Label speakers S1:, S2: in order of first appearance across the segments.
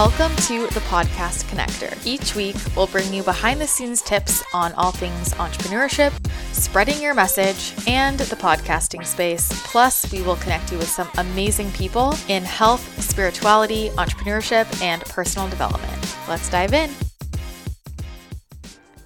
S1: Welcome to the Podcast Connector. Each week, we'll bring you behind the scenes tips on all things entrepreneurship, spreading your message, and the podcasting space. Plus, we will connect you with some amazing people in health, spirituality, entrepreneurship, and personal development. Let's dive in.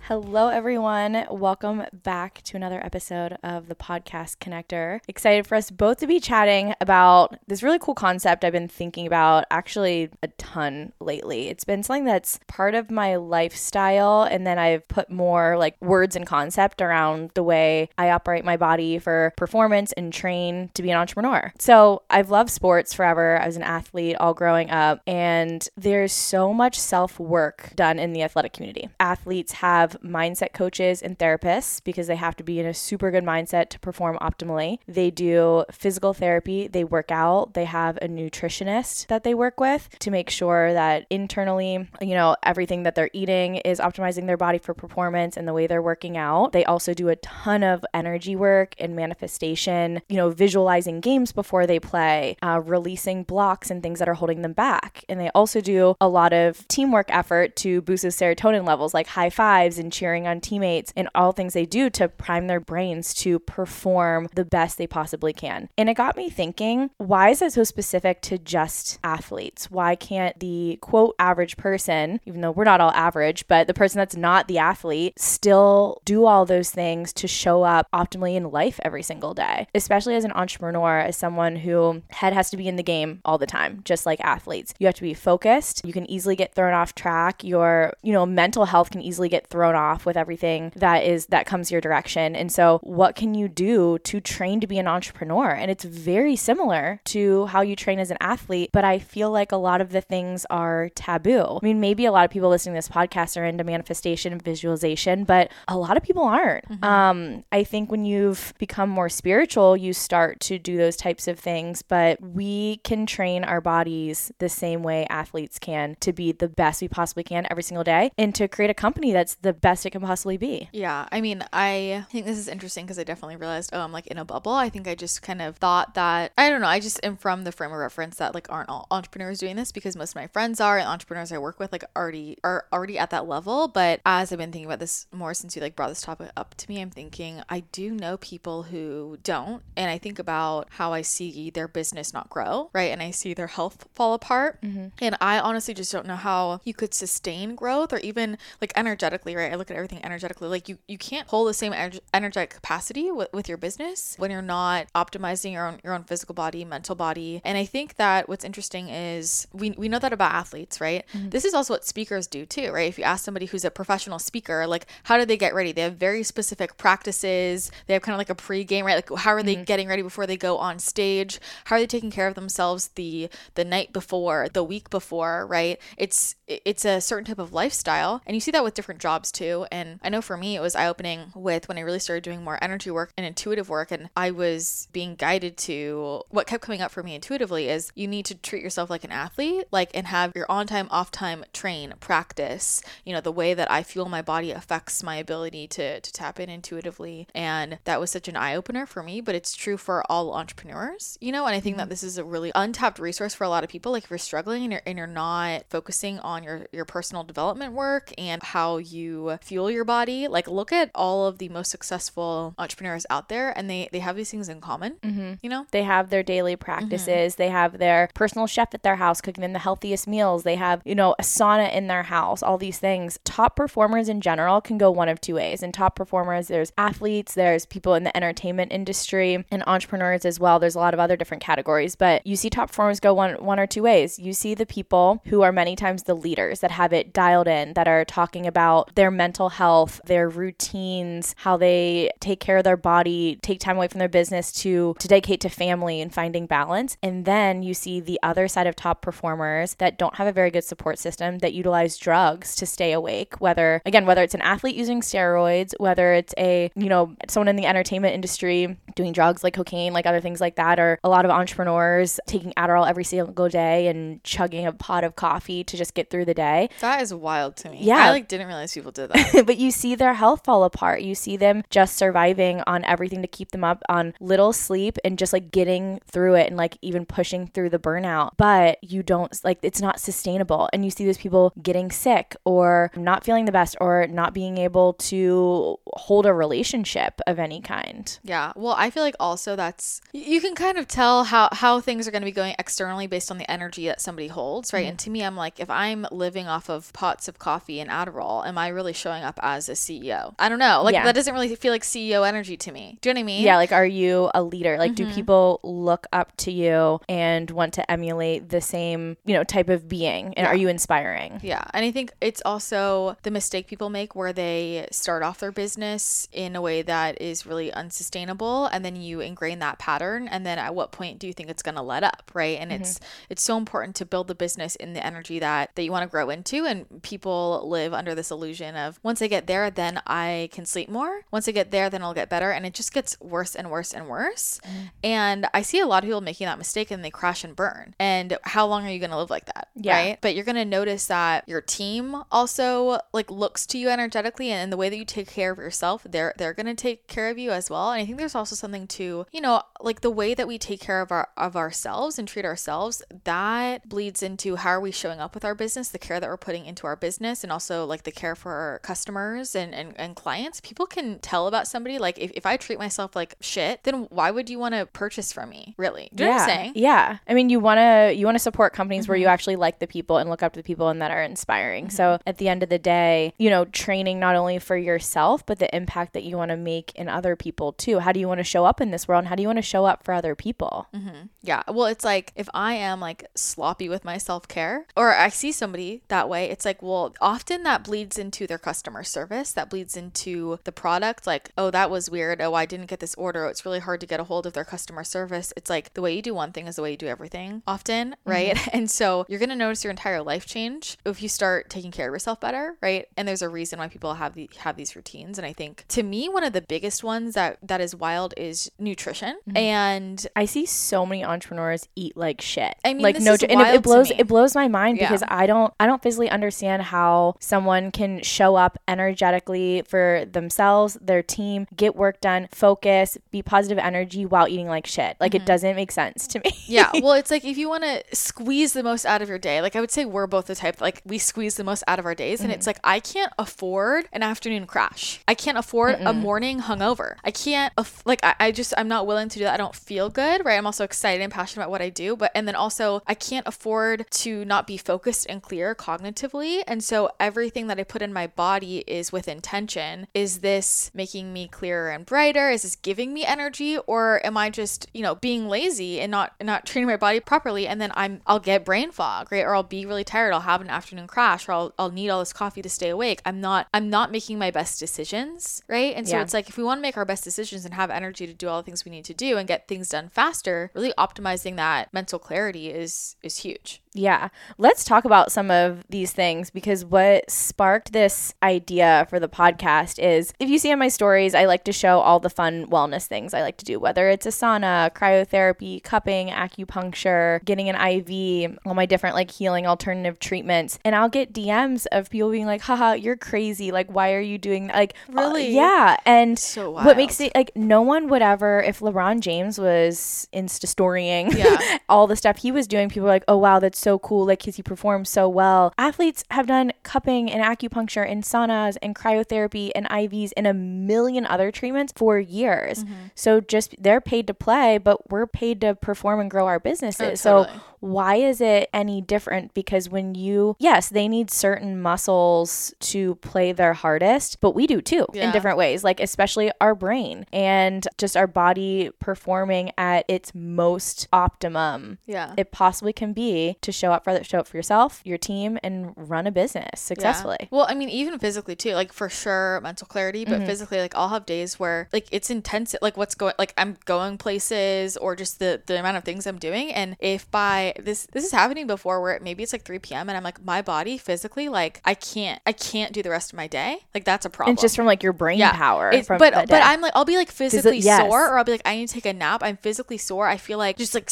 S2: Hello, everyone. Welcome back to another episode of the Podcast Connector. Excited for us both to be chatting about this really cool concept I've been thinking about actually a ton lately. It's been something that's part of my lifestyle, and then I've put more like words and concept around the way I operate my body for performance and train to be an entrepreneur. So I've loved sports forever. I was an athlete all growing up, and there's so much self work done in the athletic community. Athletes have mindset coaches and therapists because they have to be in a super good mindset to perform optimally. They do physical therapy, they work out, they have a nutritionist that they work with to make sure that internally, you know, everything that they're eating is optimizing their body for performance and the way they're working out. They also do a ton of energy work and manifestation, you know, visualizing games before they play, uh, releasing blocks and things that are holding them back. And they also do a lot of teamwork effort to boost the serotonin levels, like high fives and cheering on teammates and all things they do to prime their brains to perform the best they possibly can. And it got me thinking, why is that so specific to just athletes? Why can't the quote average person, even though we're not all average, but the person that's not the athlete, still do all those things to show up optimally in life every single day? Especially as an entrepreneur, as someone who head has to be in the game all the time, just like athletes. You have to be focused. You can easily get thrown off track. Your, you know, mental health can easily get thrown thrown off with everything that is that comes your direction. And so what can you do to train to be an entrepreneur? And it's very similar to how you train as an athlete, but I feel like a lot of the things are taboo. I mean, maybe a lot of people listening to this podcast are into manifestation and visualization, but a lot of people aren't. Mm-hmm. Um, I think when you've become more spiritual, you start to do those types of things, but we can train our bodies the same way athletes can to be the best we possibly can every single day and to create a company that's the best it can possibly be.
S1: Yeah. I mean, I think this is interesting because I definitely realized, oh, I'm like in a bubble. I think I just kind of thought that, I don't know, I just am from the frame of reference that like aren't all entrepreneurs doing this because most of my friends are and entrepreneurs I work with like already are already at that level. But as I've been thinking about this more since you like brought this topic up to me, I'm thinking I do know people who don't. And I think about how I see their business not grow, right? And I see their health fall apart. Mm-hmm. And I honestly just don't know how you could sustain growth or even like energetically, right? I look at everything energetically. Like you, you can't hold the same energetic capacity with, with your business when you're not optimizing your own your own physical body, mental body. And I think that what's interesting is we we know that about athletes, right? Mm-hmm. This is also what speakers do too, right? If you ask somebody who's a professional speaker, like how do they get ready? They have very specific practices. They have kind of like a pre-game, right? Like how are they mm-hmm. getting ready before they go on stage? How are they taking care of themselves the the night before, the week before, right? It's it's a certain type of lifestyle, and you see that with different jobs too too. And I know for me, it was eye opening with when I really started doing more energy work and intuitive work. And I was being guided to what kept coming up for me intuitively is you need to treat yourself like an athlete, like, and have your on time, off time train, practice. You know, the way that I fuel my body affects my ability to, to tap in intuitively. And that was such an eye opener for me, but it's true for all entrepreneurs, you know? And I think that mm-hmm. this is a really untapped resource for a lot of people. Like, if you're struggling and you're, and you're not focusing on your, your personal development work and how you fuel your body. Like look at all of the most successful entrepreneurs out there and they they have these things in common. Mm-hmm. You know?
S2: They have their daily practices. Mm-hmm. They have their personal chef at their house cooking them the healthiest meals. They have, you know, a sauna in their house, all these things. Top performers in general can go one of two ways. And top performers, there's athletes, there's people in the entertainment industry and entrepreneurs as well. There's a lot of other different categories, but you see top performers go one one or two ways. You see the people who are many times the leaders that have it dialed in, that are talking about their mental health, their routines, how they take care of their body, take time away from their business to, to dedicate to family and finding balance. And then you see the other side of top performers that don't have a very good support system that utilize drugs to stay awake, whether, again, whether it's an athlete using steroids, whether it's a, you know, someone in the entertainment industry doing drugs like cocaine, like other things like that, or a lot of entrepreneurs taking Adderall every single day and chugging a pot of coffee to just get through the day.
S1: That is wild to me. Yeah. I like didn't realize people did of them.
S2: but you see their health fall apart. You see them just surviving on everything to keep them up on little sleep and just like getting through it and like even pushing through the burnout. But you don't like it's not sustainable. And you see those people getting sick or not feeling the best or not being able to hold a relationship of any kind.
S1: Yeah. Well, I feel like also that's you can kind of tell how how things are going to be going externally based on the energy that somebody holds, right? Mm-hmm. And to me, I'm like if I'm living off of pots of coffee and Adderall, am I really showing up as a CEO? I don't know. Like yeah. that doesn't really feel like CEO energy to me. Do you know what I mean?
S2: Yeah, like are you a leader? Like mm-hmm. do people look up to you and want to emulate the same, you know, type of being? And yeah. are you inspiring?
S1: Yeah. And I think it's also the mistake people make where they start off their business in a way that is really unsustainable and then you ingrain that pattern and then at what point do you think it's going to let up, right? And mm-hmm. it's it's so important to build the business in the energy that that you want to grow into and people live under this illusion of once I get there then I can sleep more. Once I get there then I'll get better and it just gets worse and worse and worse. Mm-hmm. And I see a lot of people making that mistake and they crash and burn. And how long are you going to live like that? Yeah. Right? But you're going to notice that your team also like looks to you energetically and the way that you take care of yourself, they're they're going to take care of you as well. And I think there's also something to, you know, like the way that we take care of our of ourselves and treat ourselves, that bleeds into how are we showing up with our business, the care that we're putting into our business and also like the care for our customers and and, and clients. People can tell about somebody like if, if I treat myself like shit, then why would you want to purchase from me? Really? Do you
S2: yeah.
S1: know what I'm saying?
S2: Yeah. I mean, you want to you want to support companies mm-hmm. where you mm-hmm. actually like the people and look up to the people and that are inspiring. Mm-hmm. So at the end of the day, you know, training not only for yourself, but the impact that you want to make in other people too. How do you want to show up in this world? And how do you want to show up for other people?
S1: Mm-hmm. Yeah. Well, it's like if I am like sloppy with my self care or I see somebody that way, it's like, well, often that bleeds into their customer service, that bleeds into the product. Like, oh, that was weird. Oh, I didn't get this order. It's really hard to get a hold of their customer service. It's like the way you do one thing is the way you do everything often, right? Mm-hmm. And so you're going to notice your entire life change if you start taking care of yourself better, right? And there's a reason why people have the, have these routines. And I think to me, one of the biggest ones that that is wild is nutrition. Mm-hmm. And
S2: I see so many entrepreneurs eat like shit. I mean, like no, and it, it, blows it blows my mind yeah. because I don't I don't physically understand how someone can show up energetically for themselves, their team, get work done, focus, be positive energy while eating like shit. Like mm-hmm. it doesn't make sense to me.
S1: yeah, well, it's like if you want to squeeze the most out of your day, like I would say we're both the type like we squeeze the most out of our days, mm-hmm. and it's like I can't afford an afternoon crash. I can't afford Mm-mm. a morning hungover. I can't aff- like I, I just I'm not willing to do that. I don't feel good, right? I'm also excited and passionate about what I do, but and then also I can't afford to not be focused and clear cognitively, and so everything that I put in my body is with intention. Is this making me clearer and brighter? Is this giving me energy, or am I just you know being lazy and not not training my body properly? And then I'm I'll get brain fog, right? Or I'll be really tired. I'll have an afternoon crash, or I'll I'll need all this coffee to stay awake. I'm not I'm not making my best decisions, right? And so yeah. it's like if we want to make our best decisions and have energy to do all the things we need to do and get things done faster, really optimizing that mental clarity is is huge.
S2: Yeah. Let's talk about some of these things because what sparked this idea for the podcast is if you see on my stories, I like to show all the fun wellness things I like to do, whether it's a sauna, cryotherapy, cupping, acupuncture, getting an IV, all my different like healing alternative treatments. And I'll get DMs of people being like, haha, you're crazy. Like, why are you doing that? Like,
S1: uh, really?
S2: Uh, yeah. And so what makes it like no one would ever, if LeBron James was Insta storying yeah. all the stuff he was doing, people were like, oh, wow, that's so cool, like, because he performs so well. Athletes have done cupping and acupuncture and saunas and cryotherapy and IVs and a million other treatments for years. Mm-hmm. So just they're paid to play, but we're paid to perform and grow our businesses. Oh, totally. So why is it any different? Because when you, yes, they need certain muscles to play their hardest, but we do too yeah. in different ways, like especially our brain and just our body performing at its most optimum.
S1: Yeah.
S2: It possibly can be to show up for show up for yourself, your team, and run a business successfully.
S1: Yeah. Well, I mean, even physically too, like for sure mental clarity, but mm-hmm. physically, like I'll have days where like it's intense, like what's going, like I'm going places or just the the amount of things I'm doing, and if by this this is happening before where maybe it's like 3 p.m. and I'm like my body physically like I can't I can't do the rest of my day. Like that's a problem.
S2: And just from like your brain yeah. power.
S1: but but I'm like I'll be like physically yes. sore or I'll be like I need to take a nap. I'm physically sore. I feel like just like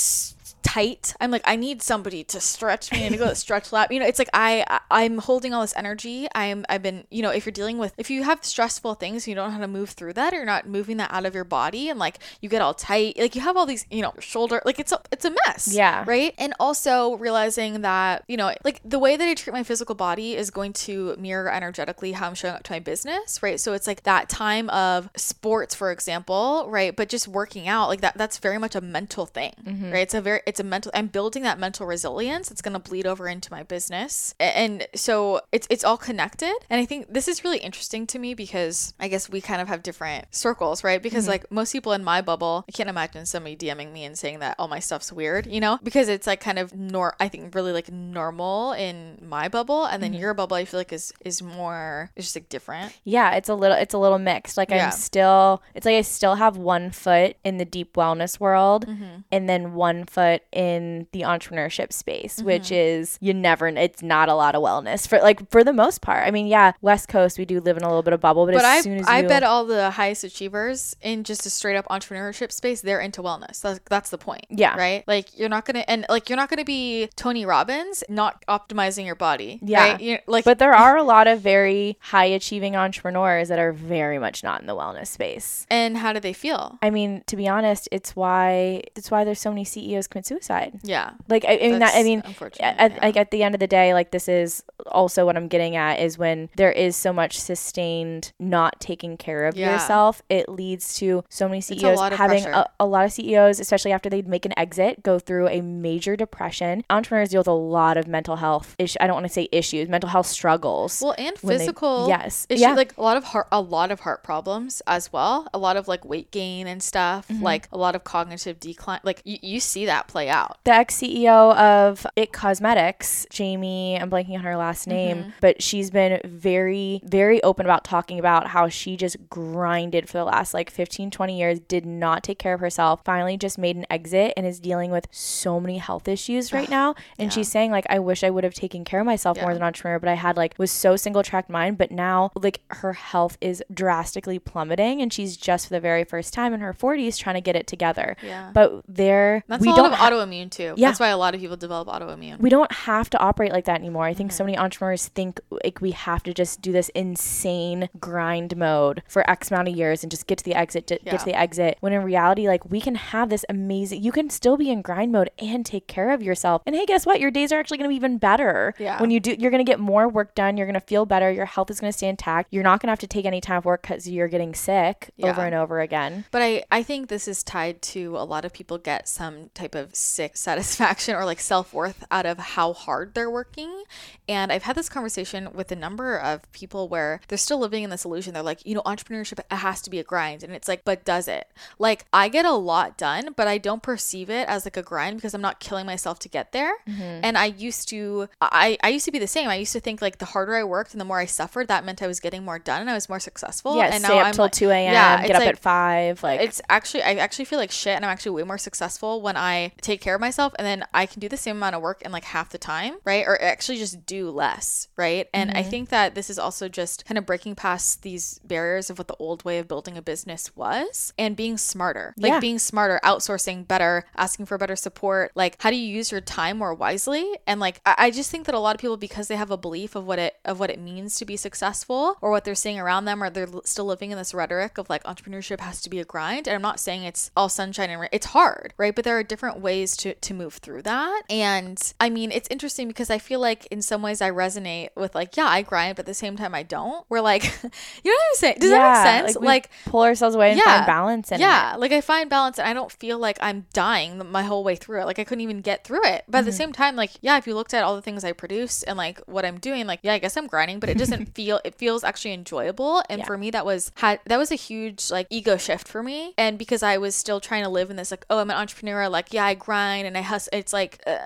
S1: tight. I'm like, I need somebody to stretch me and go to stretch lab. You know, it's like I, I'm holding all this energy. I'm I've been, you know, if you're dealing with if you have stressful things, you don't know how to move through that, or you're not moving that out of your body, and like you get all tight, like you have all these, you know, shoulder, like it's a it's a mess.
S2: Yeah.
S1: Right. And also realizing that you know, like the way that I treat my physical body is going to mirror energetically how I'm showing up to my business. Right. So it's like that time of sports, for example, right, but just working out like that. That's very much a mental thing, mm-hmm. right? It's a very it's a mental. I'm building that mental resilience. It's going to bleed over into my business, and so it's it's all connected. And I think this is really interesting to me because I guess we kind of have different circles, right? Because like most people in my bubble, I can't imagine somebody DMing me and saying that all my stuff's weird, you know, because it's like kind of nor I think really like normal in my bubble, and then your bubble I feel like is is more it's just like different.
S2: Yeah, it's a little it's a little mixed. Like
S1: Yeah.
S2: I'm still it's like I still have one foot in the deep wellness world
S1: Mm-hmm.
S2: and then one foot in the entrepreneurship space,
S1: Mm-hmm.
S2: which is you never it's not a lot of wellness for like for the most part. I mean, yeah, West Coast we do live in a little bit of bubble, but,
S1: But
S2: as
S1: I
S2: soon as
S1: I
S2: you
S1: bet all the highest achievers in just a straight up entrepreneurship space, they're into wellness. That's that's the point.
S2: Yeah.
S1: Right? Like you're not gonna and like you're not gonna be Tony Robbins not optimizing your body.
S2: Yeah.
S1: Right? You're, like
S2: but there are a lot of very high achieving entrepreneurs that are very much not in the wellness space.
S1: and how do they feel?
S2: I mean, to be honest, it's why it's why there's so many CEOs commit suicide.
S1: Yeah.
S2: Like I, I mean, that, I mean, at,
S1: yeah.
S2: like at the end of the day, like this is also what I'm getting at is when there is so much sustained not taking care of
S1: Yeah.
S2: yourself, it leads to so many CEOs having a, a lot of CEOs, especially after they make an exit, go through a major depression. Entrepreneurs deal with a lot of mental health issues. I don't want to say issues, mental health struggles.
S1: Well, and
S2: when they-
S1: physical,
S2: yes.
S1: issue,
S2: Yeah.
S1: like a lot of heart, a lot of heart problems as well. A lot of like weight gain and stuff,
S2: Mm-hmm.
S1: like a lot of cognitive decline. Like you, you see that play out.
S2: the ex CEO of It Cosmetics, Jamie, I'm blanking on her last name,
S1: Mm-hmm.
S2: but she's been very, very open about talking about how she just grinded for the last like 15, 20 years, did not take care of herself, finally just made an exit and is dealing with so many health issues right now. And she's saying, like, I wish I would have taken care of myself more as an entrepreneur, but I had like, was so single tracked mind. But now, like, her health is drastically plummeting and she's just for the very first time in her 40s trying to get it together.
S1: Yeah.
S2: But there,
S1: That's
S2: we don't
S1: of
S2: ha-
S1: autoimmune too.
S2: Yeah.
S1: That's why a lot of people develop autoimmune.
S2: we don't have to operate like that anymore. I think
S1: Mm-hmm.
S2: so many entrepreneurs think like we have to just do this insane grind mode for X amount of years and just get to the exit, to,
S1: Yeah.
S2: get to the exit. When in reality, like we can have this amazing, you can still be in grind mode and take care of yourself. And hey, guess what? Your days are actually going to be even better.
S1: Yeah.
S2: When you do, you're going to get more work done. You're going to feel better. Your health is going to stay intact. You're not going to have to take any time off work because you're getting sick over and over again.
S1: But I, I think this is tied to a lot of people get some type of sick satisfaction or like self worth out of how hard they're working. And I've had this conversation with a number of people where they're still living in this illusion. They're like, you know, entrepreneurship has to be a grind. And it's like, but does it? Like, I get a lot done, but I don't perceive it as like a grind because I'm not killing myself to get there.
S2: Mm-hmm.
S1: And I used to, I, I used to be the same. I used to think like the harder I worked and the more I suffered, that meant I was getting more done and I was more successful.
S2: Yeah,
S1: and
S2: stay up till
S1: like-
S2: 2 a.m.,
S1: Yeah,
S2: get up
S1: like-
S2: at 5. Like,
S1: it's actually I actually feel like shit and I'm actually way more successful when I take care of myself and then I can do the same amount of work in like half the time, right? Or actually just do less, right? And
S2: Mm-hmm.
S1: I think that this is also just kind of breaking past these barriers of what the old way of building a business was and being smarter. Like
S2: Yeah.
S1: being smarter, outsourcing better, asking for better support. Like how do you use your time more wisely? And like I, I just think that a lot of people because they have a belief of what it of what it means to be successful or what they're seeing around them or they're still living in this rhetoric of like entrepreneurship has to be a grind and i'm not saying it's all sunshine and ra- it's hard right but there are different ways to to move through that and i mean it's interesting because i feel like in some ways i resonate with like yeah i grind but at the same time i don't we're like you know what i'm saying does that make sense
S2: we
S1: like
S2: pull ourselves away and
S1: Yeah.
S2: find balance in it.
S1: yeah, like I find balance and I don't feel like I'm dying my whole way through it. Like I couldn't even get through it. But at
S2: Mm-hmm.
S1: the same time, like, yeah, if you looked at all the things I produce and like what I'm doing, like, yeah, I guess I'm grinding, but it doesn't feel it feels actually enjoyable. And
S2: Yeah.
S1: for me that was had that was a huge like ego shift for me. And because I was still trying to live in this like, oh, I'm an entrepreneur, like, yeah, I grind and I hustle. It's like uh,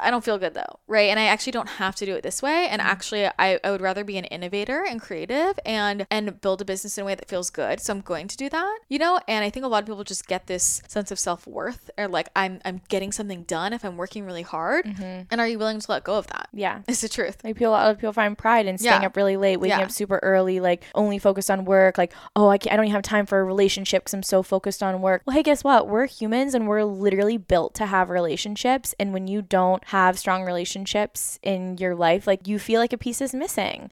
S1: I don't feel good though, right? And I actually don't have to do it this way. And actually I, I would rather be an innovator and creative and and build a business in a way that feels good. So I'm going to do that, you know. And I think a lot of people just get this sense of self worth or like I'm I'm getting something done if I'm working really hard. And are you willing to let go of that?
S2: Yeah.
S1: It's the truth.
S2: Like people, a lot of people find pride in staying
S1: Yeah.
S2: up really late, waking
S1: Yeah.
S2: up super early, like only focused on work. Like, oh, I, can't, I don't even have time for a relationship because I'm so focused on work. Well, hey, guess what? We're humans and we're literally built to have relationships. And when you don't have strong relationships in your life, like you feel like a piece is missing.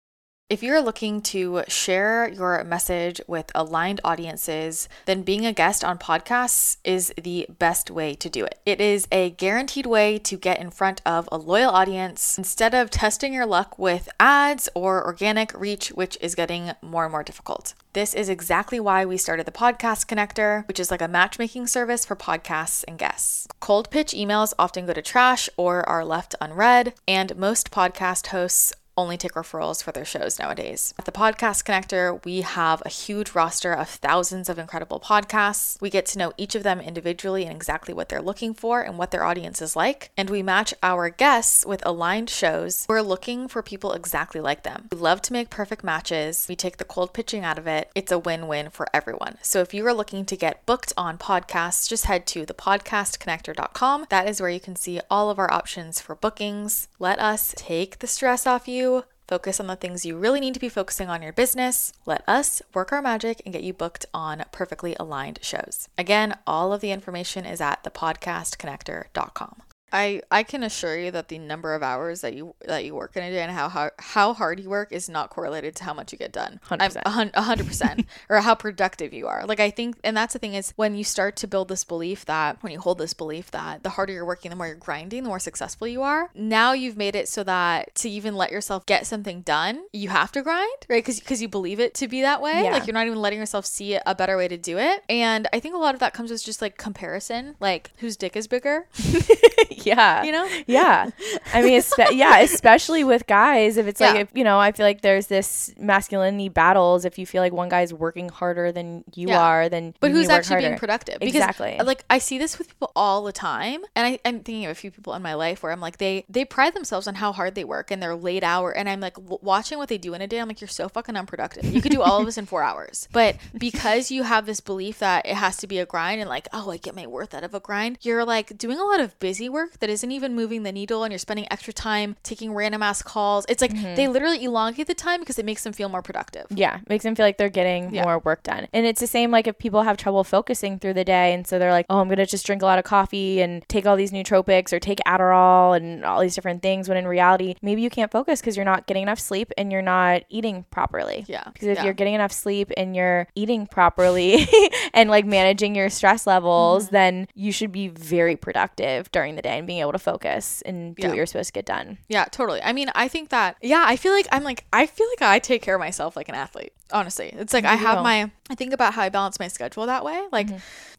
S1: If you're looking to share your message with aligned audiences, then being a guest on podcasts is the best way to do it. It is a guaranteed way to get in front of a loyal audience instead of testing your luck with ads or organic reach, which is getting more and more difficult. This is exactly why we started the Podcast Connector, which is like a matchmaking service for podcasts and guests. Cold pitch emails often go to trash or are left unread, and most podcast hosts only take referrals for their shows nowadays. At the Podcast Connector, we have a huge roster of thousands of incredible podcasts. We get to know each of them individually and exactly what they're looking for and what their audience is like. And we match our guests with aligned shows. We're looking for people exactly like them. We love to make perfect matches. We take the cold pitching out of it. It's a win win for everyone. So if you are looking to get booked on podcasts, just head to thepodcastconnector.com. That is where you can see all of our options for bookings. Let us take the stress off you Focus on the things you really need to be focusing on your business. Let us work our magic and get you booked on perfectly aligned shows. Again, all of the information is at thepodcastconnector.com. I I can assure you that the number of hours that you that you work in a day and how how, how hard you work is not correlated to how much you get done.
S2: 100%.
S1: I'm a hundred percent, or how productive you are. Like I think, and that's the thing is when you start to build this belief that when you hold this belief that the harder you're working, the more you're grinding, the more successful you are. Now you've made it so that to even let yourself get something done, you have to grind, right? Because because you believe it to be that way.
S2: Yeah.
S1: Like you're not even letting yourself see a better way to do it. And I think a lot of that comes with just like comparison, like whose dick is bigger,
S2: yeah.
S1: you know?
S2: Yeah. I mean, espe- yeah, especially with guys. If it's like, if, you know, I feel like there's this masculinity battles. If you feel like one guy's working harder than you
S1: Yeah.
S2: are, then
S1: But
S2: you
S1: who's
S2: need to work
S1: actually being productive? Because,
S2: Exactly.
S1: Uh, like I see this with people all the time, and I, I'm thinking of a few people in my life where I'm like they they pride themselves on how hard they work and their late hour, and I'm like w- watching what they do in a day. I'm like you're so fucking unproductive. You could do all of this in four hours, but because you have this belief that it has to be a grind and like oh I get my worth out of a grind, you're like doing a lot of busy work that isn't even moving the needle, and you're spending extra time taking random ass calls. It's like
S2: Mm-hmm.
S1: they literally elongate the time because it makes them feel more productive.
S2: Yeah, makes them feel like they're getting
S1: Yeah.
S2: more work done. And it's the same like if people have trouble focusing through the day and so they're like, "Oh, I'm going to just drink a lot of coffee and take all these nootropics or take Adderall and all these different things when in reality, maybe you can't focus because you're not getting enough sleep and you're not eating properly."
S1: Yeah,
S2: Because if
S1: yeah.
S2: you're getting enough sleep and you're eating properly and like managing your stress levels,
S1: Mm-hmm.
S2: then you should be very productive during the day and being able to focus and do
S1: Yeah.
S2: what you're supposed to get done.
S1: Yeah, totally. I mean, I think that yeah, I feel like I'm like I feel like I take care of myself like an athlete. Honestly, it's like I have
S2: do.
S1: my I think about how I balance my schedule that way, like mm-hmm.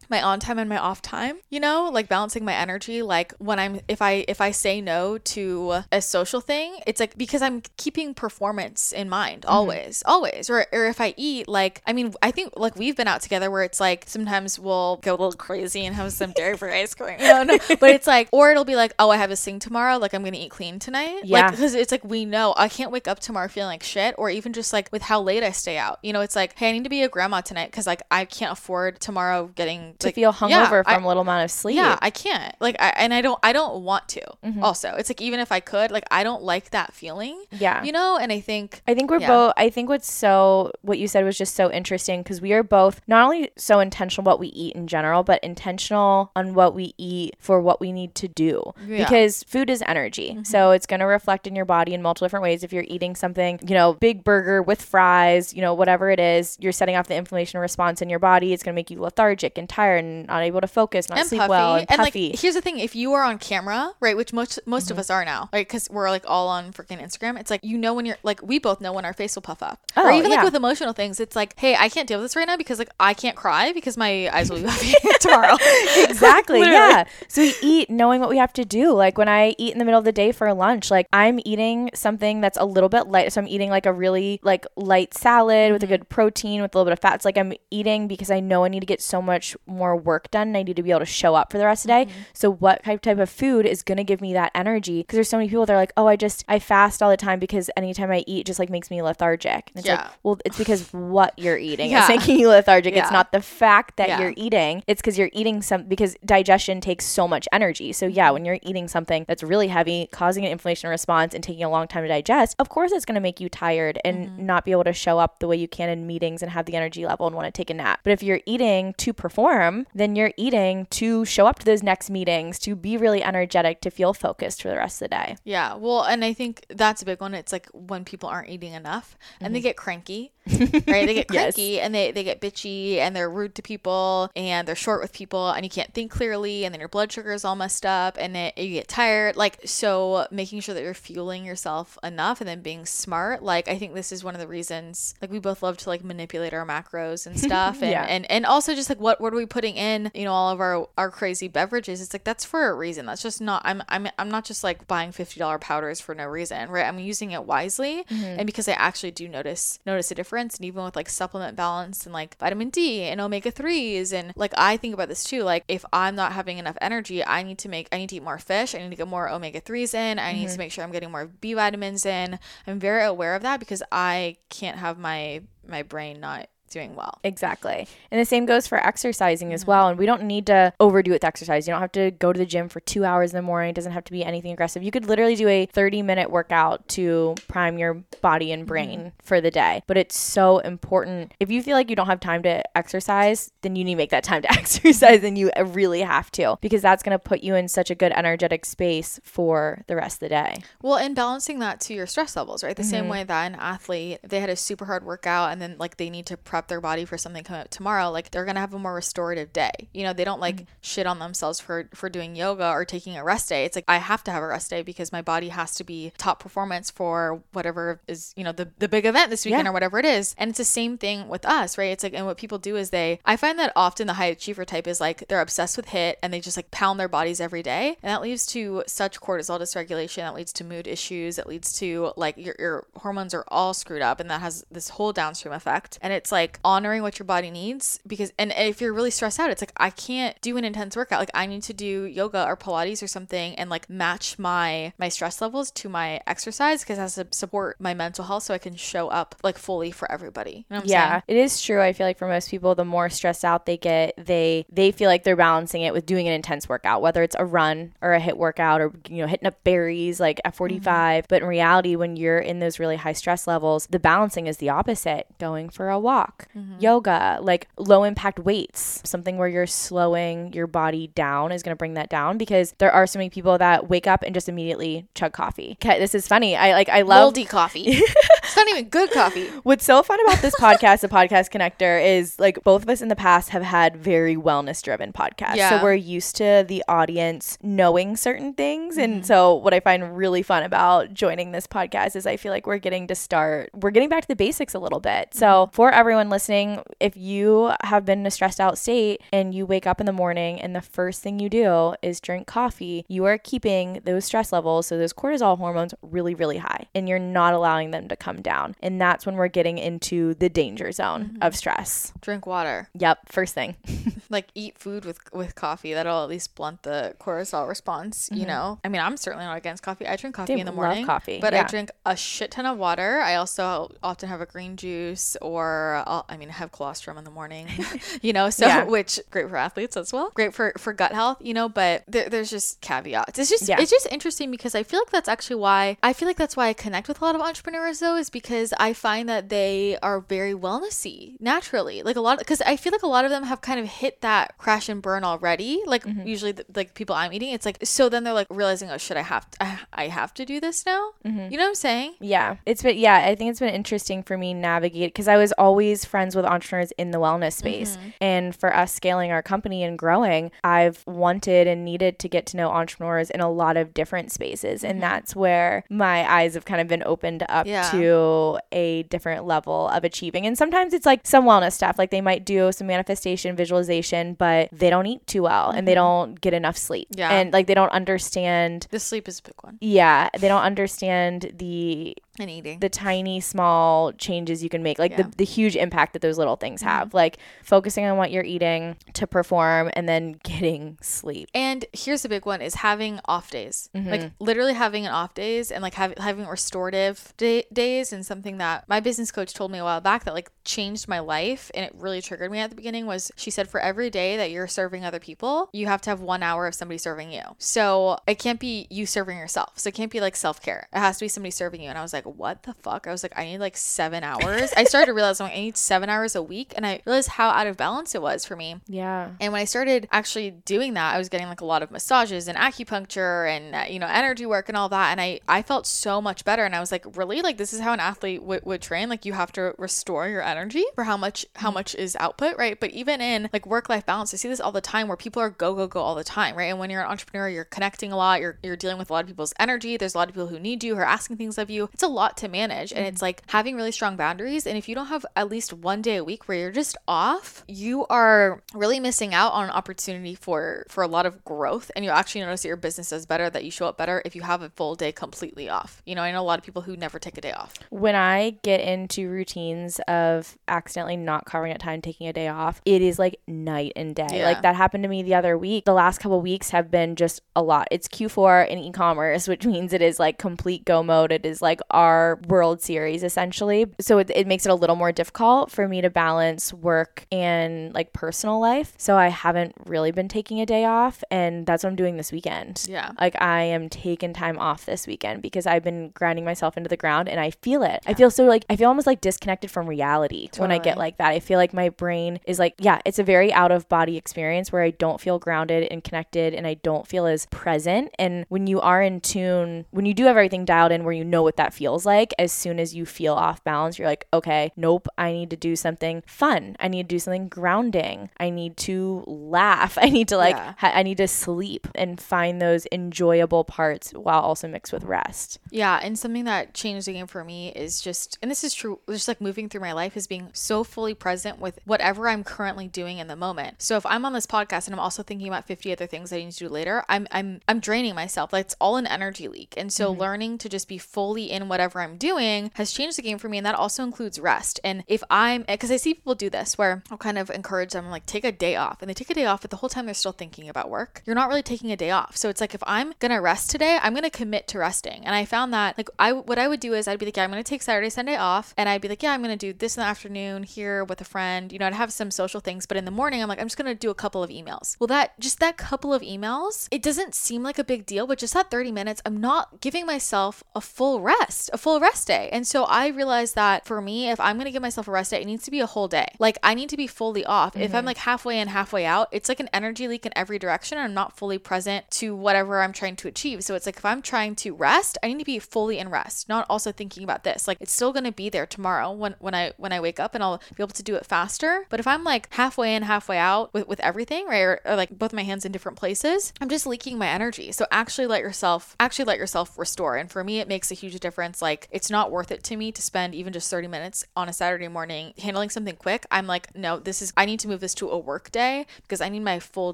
S1: my on time and my off time. You know, like balancing my energy. Like when I'm if I if I say no to a social thing, it's like because I'm keeping performance in mind mm-hmm. always, always. Or or if I eat, like I mean, I think like we've been out together where it's like sometimes we'll go a little crazy and have some dairy free ice cream. No, no, but it's like or it'll be like oh I have this thing tomorrow, like I'm gonna eat clean tonight.
S2: Yeah.
S1: Like because it's like we know I can't wake up tomorrow feeling like shit, or even just like with how late I stay out. You know, it's like, hey, I need to be a grandma tonight because like I can't afford tomorrow getting
S2: To
S1: like,
S2: feel
S1: yeah,
S2: hungover
S1: I-
S2: from a little amount of sleep.
S1: yeah, I can't. Like, I and I don't. I don't want to.
S2: Mm-hmm.
S1: Also, it's like even if I could, like, I don't like that feeling.
S2: Yeah.
S1: You know, and I think
S2: I think we're
S1: Yeah.
S2: both. I think what's so what you said was just so interesting because we are both not only so intentional what we eat in general, but intentional on what we eat for what we need to do.
S1: Yeah.
S2: Because food is energy, so it's going to reflect in your body in multiple different ways. If you're eating something, you know, big burger with fries, you know, whatever it is, you're setting off the inflammation response in your body. It's going to make you lethargic and tired and not able to focus, not
S1: and
S2: sleep
S1: puffy.
S2: well, and,
S1: and
S2: puffy.
S1: like, here's the thing: if you are on camera, right, which most most
S2: Mm-hmm.
S1: of us are now, right, because we're like all on freaking Instagram. It's like you know when you're like we both know when our face will puff up,
S2: Oh,
S1: or even
S2: yeah.
S1: like with emotional things. It's like, hey, I can't deal with this right now because like I can't cry because my eyes will be puffy tomorrow.
S2: exactly yeah so we eat knowing what we have to do like when i eat in the middle of the day for lunch like i'm eating something that's a little bit light so i'm eating like a really like light salad with a good protein with a little bit of fats like i'm eating because i know i need to get so much more work done and i need to be able to show up for the rest of the day so what type type of food is going to give me that energy because there's so many people that are like oh i just i fast all the time because anytime i eat just like makes me lethargic and it's like
S1: Yeah.
S2: well it's because what you're eating
S1: Yeah.
S2: is making you lethargic it's not the fact that
S1: Yeah.
S2: you're eating it's because you're eating some because digestion takes so much energy so
S1: Mm-hmm.
S2: yeah, when you're eating something that's really heavy, causing an inflammation response and taking a long time to digest, of course it's going to make you tired and
S1: Mm-hmm.
S2: not be able to show up the way you can in meetings and have the energy level and want to take a nap. But if you're eating to perform, then you're eating to show up to those next meetings, to be really energetic, to feel focused for the rest of the day.
S1: Yeah, well, and I think that's a big one. It's like when people aren't eating enough and they get cranky, right? They get
S2: Mm-hmm. Yes.
S1: cranky and they, they get bitchy and they're rude to people and they're short with people and you can't think clearly and then your blood sugar is all messed up and it, you get tired. Like, so making sure that you're fueling yourself enough and then being smart. Like, I think this is one of the reasons, like, we both love to like manipulate our macros and stuff. And,
S2: Yeah.
S1: and, and also just like, what, what are we putting in, you know, all of our, our crazy beverages? It's like, that's for a reason. That's just not, I'm, I'm, I'm not just like buying $50 powders for no reason, right? I'm using it wisely. Mm-hmm. And because I actually do notice, notice a difference. And even with like supplement balance and like vitamin D and omega 3s. And like, I think about this too. Like, if I'm not having enough energy, I need to make, I need to eat more fish. I need to get more omega 3s in. I need to mm-hmm. make sure I'm getting more B vitamins in. I'm very aware of that because I can't have my, my brain not doing well.
S2: Exactly. And the same goes for exercising
S1: Mm-hmm.
S2: as well. And we don't need to overdo it with exercise. You don't have to go to the gym for two hours in the morning. It doesn't have to be anything aggressive. You could literally do a 30 minute workout to prime your body and brain
S1: Mm-hmm.
S2: for the day. But it's so important. If you feel like you don't have time to exercise, then you need to make that time to exercise and you really have to because that's going to put you in such a good energetic space for the rest of the day.
S1: Well, and balancing that to your stress levels, right? The same
S2: Mm-hmm.
S1: way that an athlete, they had a super hard workout and then like they need to prep their body for something coming up tomorrow, like they're gonna have a more restorative day. You know, they don't like
S2: Mm-hmm.
S1: shit on themselves for for doing yoga or taking a rest day. It's like I have to have a rest day because my body has to be top performance for whatever is, you know, the, the big event this weekend
S2: Yeah.
S1: or whatever it is. And it's the same thing with us, right? It's like and what people do is they I find that often the high achiever type is like they're obsessed with HIIT and they just like pound their bodies every day. And that leads to such cortisol dysregulation, that leads to mood issues, it leads to like your, your hormones are all screwed up and that has this whole downstream effect. And it's like honoring what your body needs because and if you're really stressed out, it's like I can't do an intense workout. Like I need to do yoga or Pilates or something and like match my my stress levels to my exercise because it has to support my mental health so I can show up like fully for everybody. You know what I'm
S2: yeah,
S1: saying?
S2: it is true. I feel like for most people, the more stressed out they get, they they feel like they're balancing it with doing an intense workout, whether it's a run or a HIIT workout or you know hitting up Barry's like at 45. Mm-hmm. But in reality, when you're in those really high stress levels, the balancing is the opposite. Going for a walk, yoga, like low impact weights, something where you're slowing your body down is going to bring that down because there are so many people that wake up and just immediately chug coffee. Okay, this is funny. I like I love
S1: Moldy coffee. it's not even good coffee.
S2: What's so fun about this podcast, the podcast connector, is like both of us in the past have had very wellness driven podcasts.
S1: Yeah.
S2: So we're used to the audience knowing certain things.
S1: Mm-hmm.
S2: And so what I find really fun about joining this podcast is I feel like we're getting to start, we're getting back to the basics a little bit. So
S1: Mm-hmm.
S2: for everyone listening, if you have been in a stressed out state and you wake up in the morning and the first thing you do is drink coffee, you are keeping those stress levels, so those cortisol hormones, really, really high. And you're not allowing them to come down. And that's when we're getting into the danger zone
S1: Mm-hmm.
S2: of stress.
S1: Drink water.
S2: Yep, first thing.
S1: Like eat food with with coffee. That'll at least blunt the cortisol response. You know. I mean, I'm certainly not against coffee. I drink coffee
S2: Dude,
S1: in the
S2: Mm-hmm. love
S1: morning.
S2: coffee,
S1: but I drink a shit ton of water. I also often have a green juice, or I'll, I mean, I have colostrum in the morning. you know, so
S2: Yeah.
S1: which great for athletes as well. Great for for gut health. You know, but there, there's just caveats. It's just
S2: Yeah.
S1: it's just interesting because I feel like that's actually why I feel like that's why I connect with a lot of entrepreneurs though is because I find that they are very wellnessy naturally. Like a lot because I feel like a lot of them have kind of hit that crash and burn already. Like
S2: Mm-hmm.
S1: usually the, like people I'm eating, it's like so then they're like realizing oh should I have to, I, I have to do this now.
S2: Mm-hmm.
S1: You know what I'm saying?
S2: Yeah, it's been yeah, I think it's been interesting for me navigate because I was always friends with entrepreneurs in the wellness space. Mm-hmm. And for us scaling our company and growing, I've wanted and needed to get to know entrepreneurs in a lot of different spaces. And mm-hmm. that's where my eyes have kind of been opened up
S1: Yeah.
S2: to a different level of achieving. And sometimes it's like some wellness stuff, like they might do some manifestation, visualization, but they don't eat too well and they mm-hmm. don't get enough sleep.
S1: Yeah.
S2: And like they don't understand
S1: The sleep is a big one.
S2: yeah, they don't understand the
S1: and eating.
S2: the tiny small changes you can make like
S1: Yeah.
S2: the, the huge impact that those little things have like focusing on what you're eating to perform and then getting sleep
S1: And here's the big one is having off days.
S2: Mm-hmm.
S1: Like literally having an off days and like have, having restorative day- days and something that my business coach told me a while back that like changed my life and it really triggered me at the beginning was she said for every day that you're serving other people, you have to have 1 hour of somebody serving you. So it can't be you serving yourself. So it can't be like self-care. It has to be somebody serving you and I was like, "What the fuck?" I was like, "I need like 7 hours." I started to realize I'm like, I need 7 hours a week and I realized how out of balance it was for me.
S2: yeah
S1: And when I started actually doing that, I was getting like a lot of massages and acupuncture and uh, you know energy work and all that, and I I felt so much better. And I was like, really, like this is how an athlete would would train. Like you have to restore your energy for how much how much is output, right? But even in like work life balance, I see this all the time where people are go go go all the time, right? And when you're an entrepreneur, you're connecting a lot. You're you're dealing with a lot of people's energy. There's a lot of people who need you, who are asking things of you. It's a lot to manage, and it's mm-hmm. like having really strong boundaries. And if you don't have at least one day a week where you're just off, you are really missing out on an opportunity for for a lot of growth. And you actually notice that your business does better, that you show up better if you have a full day completely off. You know, I know a lot of people who never take a day off.
S2: when i get into routines of accidentally not carving out time taking a day off it is like night and day
S1: Yeah.
S2: like that happened to me the other week the last couple weeks have been just a lot it's q4 in e-commerce which means it is like complete go mode it is like our world series essentially so it, it makes it a little more difficult for me to balance work and like personal life so i haven't really been taking a day off and that's what i'm doing this weekend
S1: Yeah.
S2: like I am taking time off this weekend because I've been grinding myself into the ground and I feel it. I feel so like I feel almost like disconnected from reality when I get like that. I feel like my brain is like, yeah, it's a very out of body experience where I don't feel grounded and connected and I don't feel as present. And when you are in tune, when you do have everything dialed in where you know what that feels like, as soon as you feel off balance, you're like, okay, nope, I need to do something fun. I need to do something grounding. I need to laugh. I need to like
S1: Yeah.
S2: ha- I need to sleep and find those enjoyable parts while also mixed with rest.
S1: Yeah, and something that changed the game for me is just, and this is true, just like moving through my life is being so fully present with whatever I'm currently doing in the moment. So if I'm on this podcast and I'm also thinking about 50 other things I need to do later, I'm I'm I'm draining myself. Like it's all an energy leak. And so mm-hmm. learning to just be fully in whatever I'm doing has changed the game for me, and that also includes rest. And if I'm, because I see people do this where I'll kind of encourage them like take a day off, and they take a day off, but the whole time they're still thinking about work. You're not really taking a day off. So it's like if I'm gonna rest today, I'm gonna commit to resting. And I found that like I what I would do is I'd be like, yeah, I'm gonna take Saturday, Sunday off, and I'd be like, yeah, I'm gonna do this in the afternoon here with a friend. You know, I'd have some social things, but in the morning, I'm like, I'm just gonna do a couple of emails. Well, that just that couple of emails, it doesn't seem like a big deal, but just that 30 minutes, I'm not giving myself a full rest, a full rest day. And so I realized that for me, if I'm gonna give myself a rest day, it needs to be a whole day. Like I need to be fully off. If I'm mm-hmm. like halfway in, halfway out, it's like an energy leak in every direction. And I'm not fully present to whatever I'm trying to achieve. So it's like if I'm trying to rest, I need to be fully in rest, not also thinking about this. Like it's still gonna be there tomorrow when when I when I wake up and I'll be able to do it faster. But if I'm like halfway in, halfway out with, with everything, right? Or, or like both my hands in different places, I'm just leaking my energy. So actually let yourself actually let yourself restore. And for me, it makes a huge difference. Like it's not worth it to me to spend even just 30 minutes on a Saturday morning handling something quick. I'm like, no, this is I need to move this to a work day because I need my full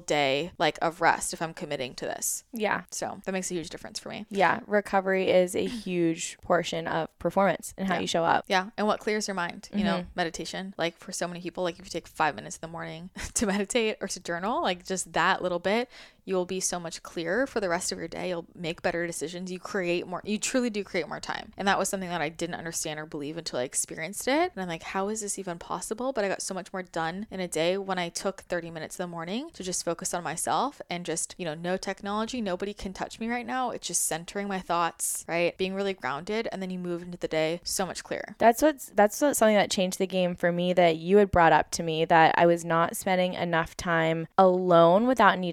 S1: day like of rest if I'm committing to this.
S2: Yeah.
S1: So that makes a huge difference for me.
S2: Yeah, recovery is a huge portion of performance and how
S1: Yeah.
S2: you show up.
S1: Yeah, and what clears your mind, you know, mm-hmm. meditation. Like for so many people, like if you take five minutes in the morning to meditate or to journal, like just that little bit, you will be so much clearer for the rest of your day. You'll make better decisions. You create more, you truly do create more time. And that was something that I didn't understand or believe until I experienced it. And I'm like, how is this even possible? But I got so much more done in a day when I took 30 minutes in the morning to just focus on myself and just, you know, no technology. Nobody can touch me right now. It's just centering my thoughts, right? Being really grounded. And then you move into the day so much clearer.
S2: That's what's that's what, something that changed the game for me that you had brought up to me that I was not spending enough time alone without any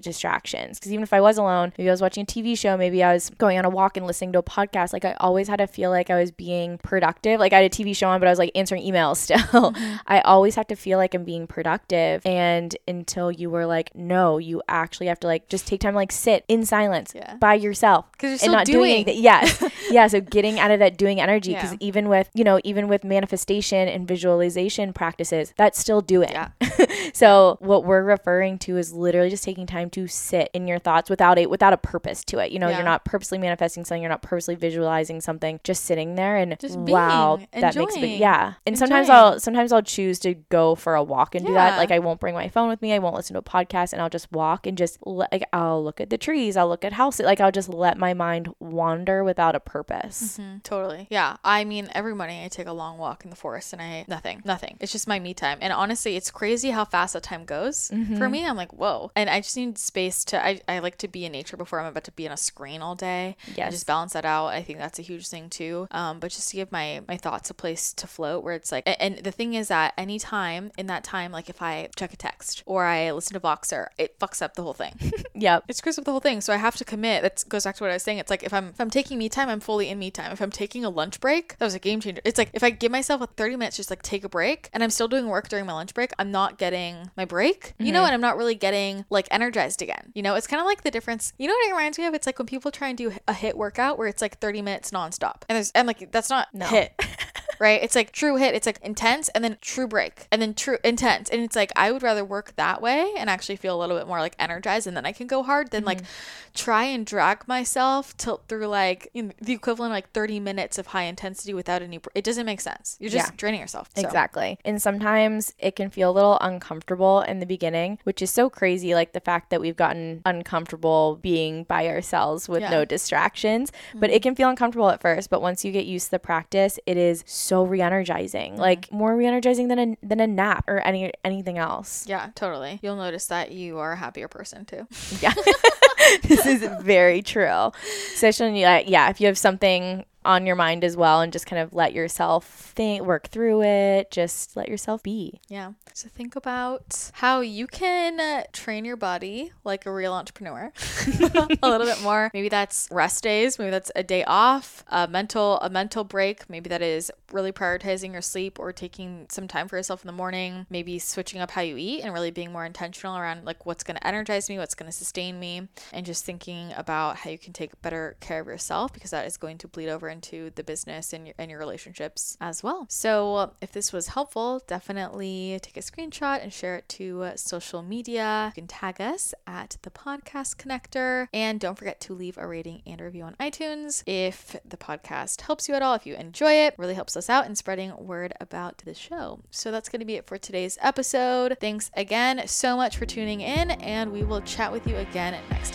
S2: Because even if I was alone, maybe I was watching a TV show, maybe I was going on a walk and listening to a podcast. Like I always had to feel like I was being productive. Like I had a TV show on, but I was like answering emails still. Mm-hmm. I always have to feel like I'm being productive. And until you were like, no, you actually have to like just take time to like sit in silence
S1: Yeah.
S2: by yourself
S1: 'Cause you're
S2: and
S1: still
S2: not doing,
S1: doing.
S2: anything. Yes. yeah. So getting out of that doing energy because
S1: Yeah.
S2: even with you know even with manifestation and visualization practices that's still doing
S1: Yeah.
S2: so what we're referring to is literally just taking time to sit in your thoughts without a without a purpose to it. You know,
S1: Yeah.
S2: you're not purposely manifesting something, you're not purposely visualizing something, just sitting there and
S1: Just
S2: wow,
S1: being,
S2: that makes
S1: me
S2: yeah. And sometimes. I'll sometimes I'll choose to go for a walk and do that. Like I won't bring my phone with me. I won't listen to a podcast and I'll just walk and just le- like I'll look at the trees, I'll look at houses. Like I'll just let my mind wander without a purpose.
S1: Mhm, totally. Yeah. I mean, every morning I take a long walk in the forest and I nothing, nothing. It's just my me time. And honestly, it's crazy how fast that time goes.
S2: Mm-hmm.
S1: For me, I'm like, whoa. And I just need space to, I, I like to be in nature before I'm about to be on a screen all day. And
S2: Yes.
S1: just balance that out. I think that's a huge thing too. Um, but just to give my, my thoughts a place to float where it's like, and the thing is that any time in that time, like if I check a text or I listen to Voxer, it fucks up the whole thing.
S2: Yep.
S1: it screws up the whole thing. So I have to commit. That goes back to what I was saying. It's like if I'm if I'm taking me time, I'm fully in me time. If I'm taking a lunch break, that was a game changer. It's like if I give myself a 30 minutes, just like take a break, and I'm still doing work during my lunch break, I'm not getting my break, you know, and I'm not really getting like energized again. You know, it's kind of like the difference. You know what it reminds me of? It's like when people try and do a HIIT workout where it's like 30 minutes nonstop, and there's and like that's not
S2: No.
S1: HIIT. right? It's like true HIIT. It's like intense and then true break and then true intense. And it's like I would rather work that way and actually feel a little bit more like energized and then I can go hard than like mm-hmm. try and drag myself till through like you know, the equivalent of like 30 minutes of high intensity without any br- it doesn't make sense. You're just
S2: Yeah.
S1: draining yourself. So.
S2: Exactly. And sometimes it can feel a little uncomfortable in the beginning, which is so crazy. Like the fact that we've gotten uncomfortable being by ourselves with
S1: Yeah.
S2: no distractions. But mm-hmm. it can feel uncomfortable at first. But once you get used to the practice, it is so re energizing. Like more re energizing than a, than a nap or any anything else.
S1: Yeah, totally. You'll notice that you are a happier person too.
S2: Yeah. this is very true. Especially yeah, if you have something on your mind as well and just kind of let yourself think, work through it, just let yourself be.
S1: Yeah. So think about how you can uh, train your body like a real entrepreneur a little bit more. Maybe that's rest days. Maybe that's a day off, a mental a mental break. Maybe that is really prioritizing your sleep or taking some time for yourself in the morning. Maybe switching up how you eat and really being more intentional around like what's going to energize me, what's going to sustain me, and just thinking about how you can take better care of yourself because that is going to bleed over into the business and your and your relationships as well. So if this was helpful, definitely take a screenshot and share it to uh, social media. You can tag us at the podcast connector and don't forget to leave a rating and review on iTunes if the podcast helps you at all. If you enjoy it, really helps us out in spreading word about the show. So that's going to be it for today's episode. Thanks again so much for tuning in and we will chat with you again next.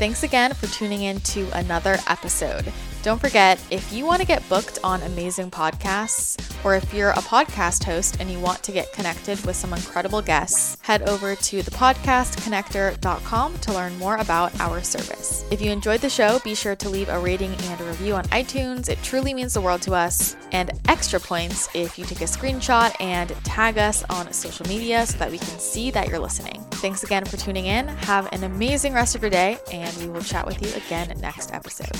S1: Thanks again for tuning in to another episode. Don't forget, if you want to get booked on amazing podcasts, or if you're a podcast host and you want to get connected with some incredible guests, head over to thepodcastconnector.com to learn more about our service. If you enjoyed the show, be sure to leave a rating and a review on iTunes. It truly means the world to us. And extra points if you take a screenshot and tag us on social media so that we can see that you're listening. Thanks again for tuning in. Have an amazing rest of your day, and we will chat with you again next episode.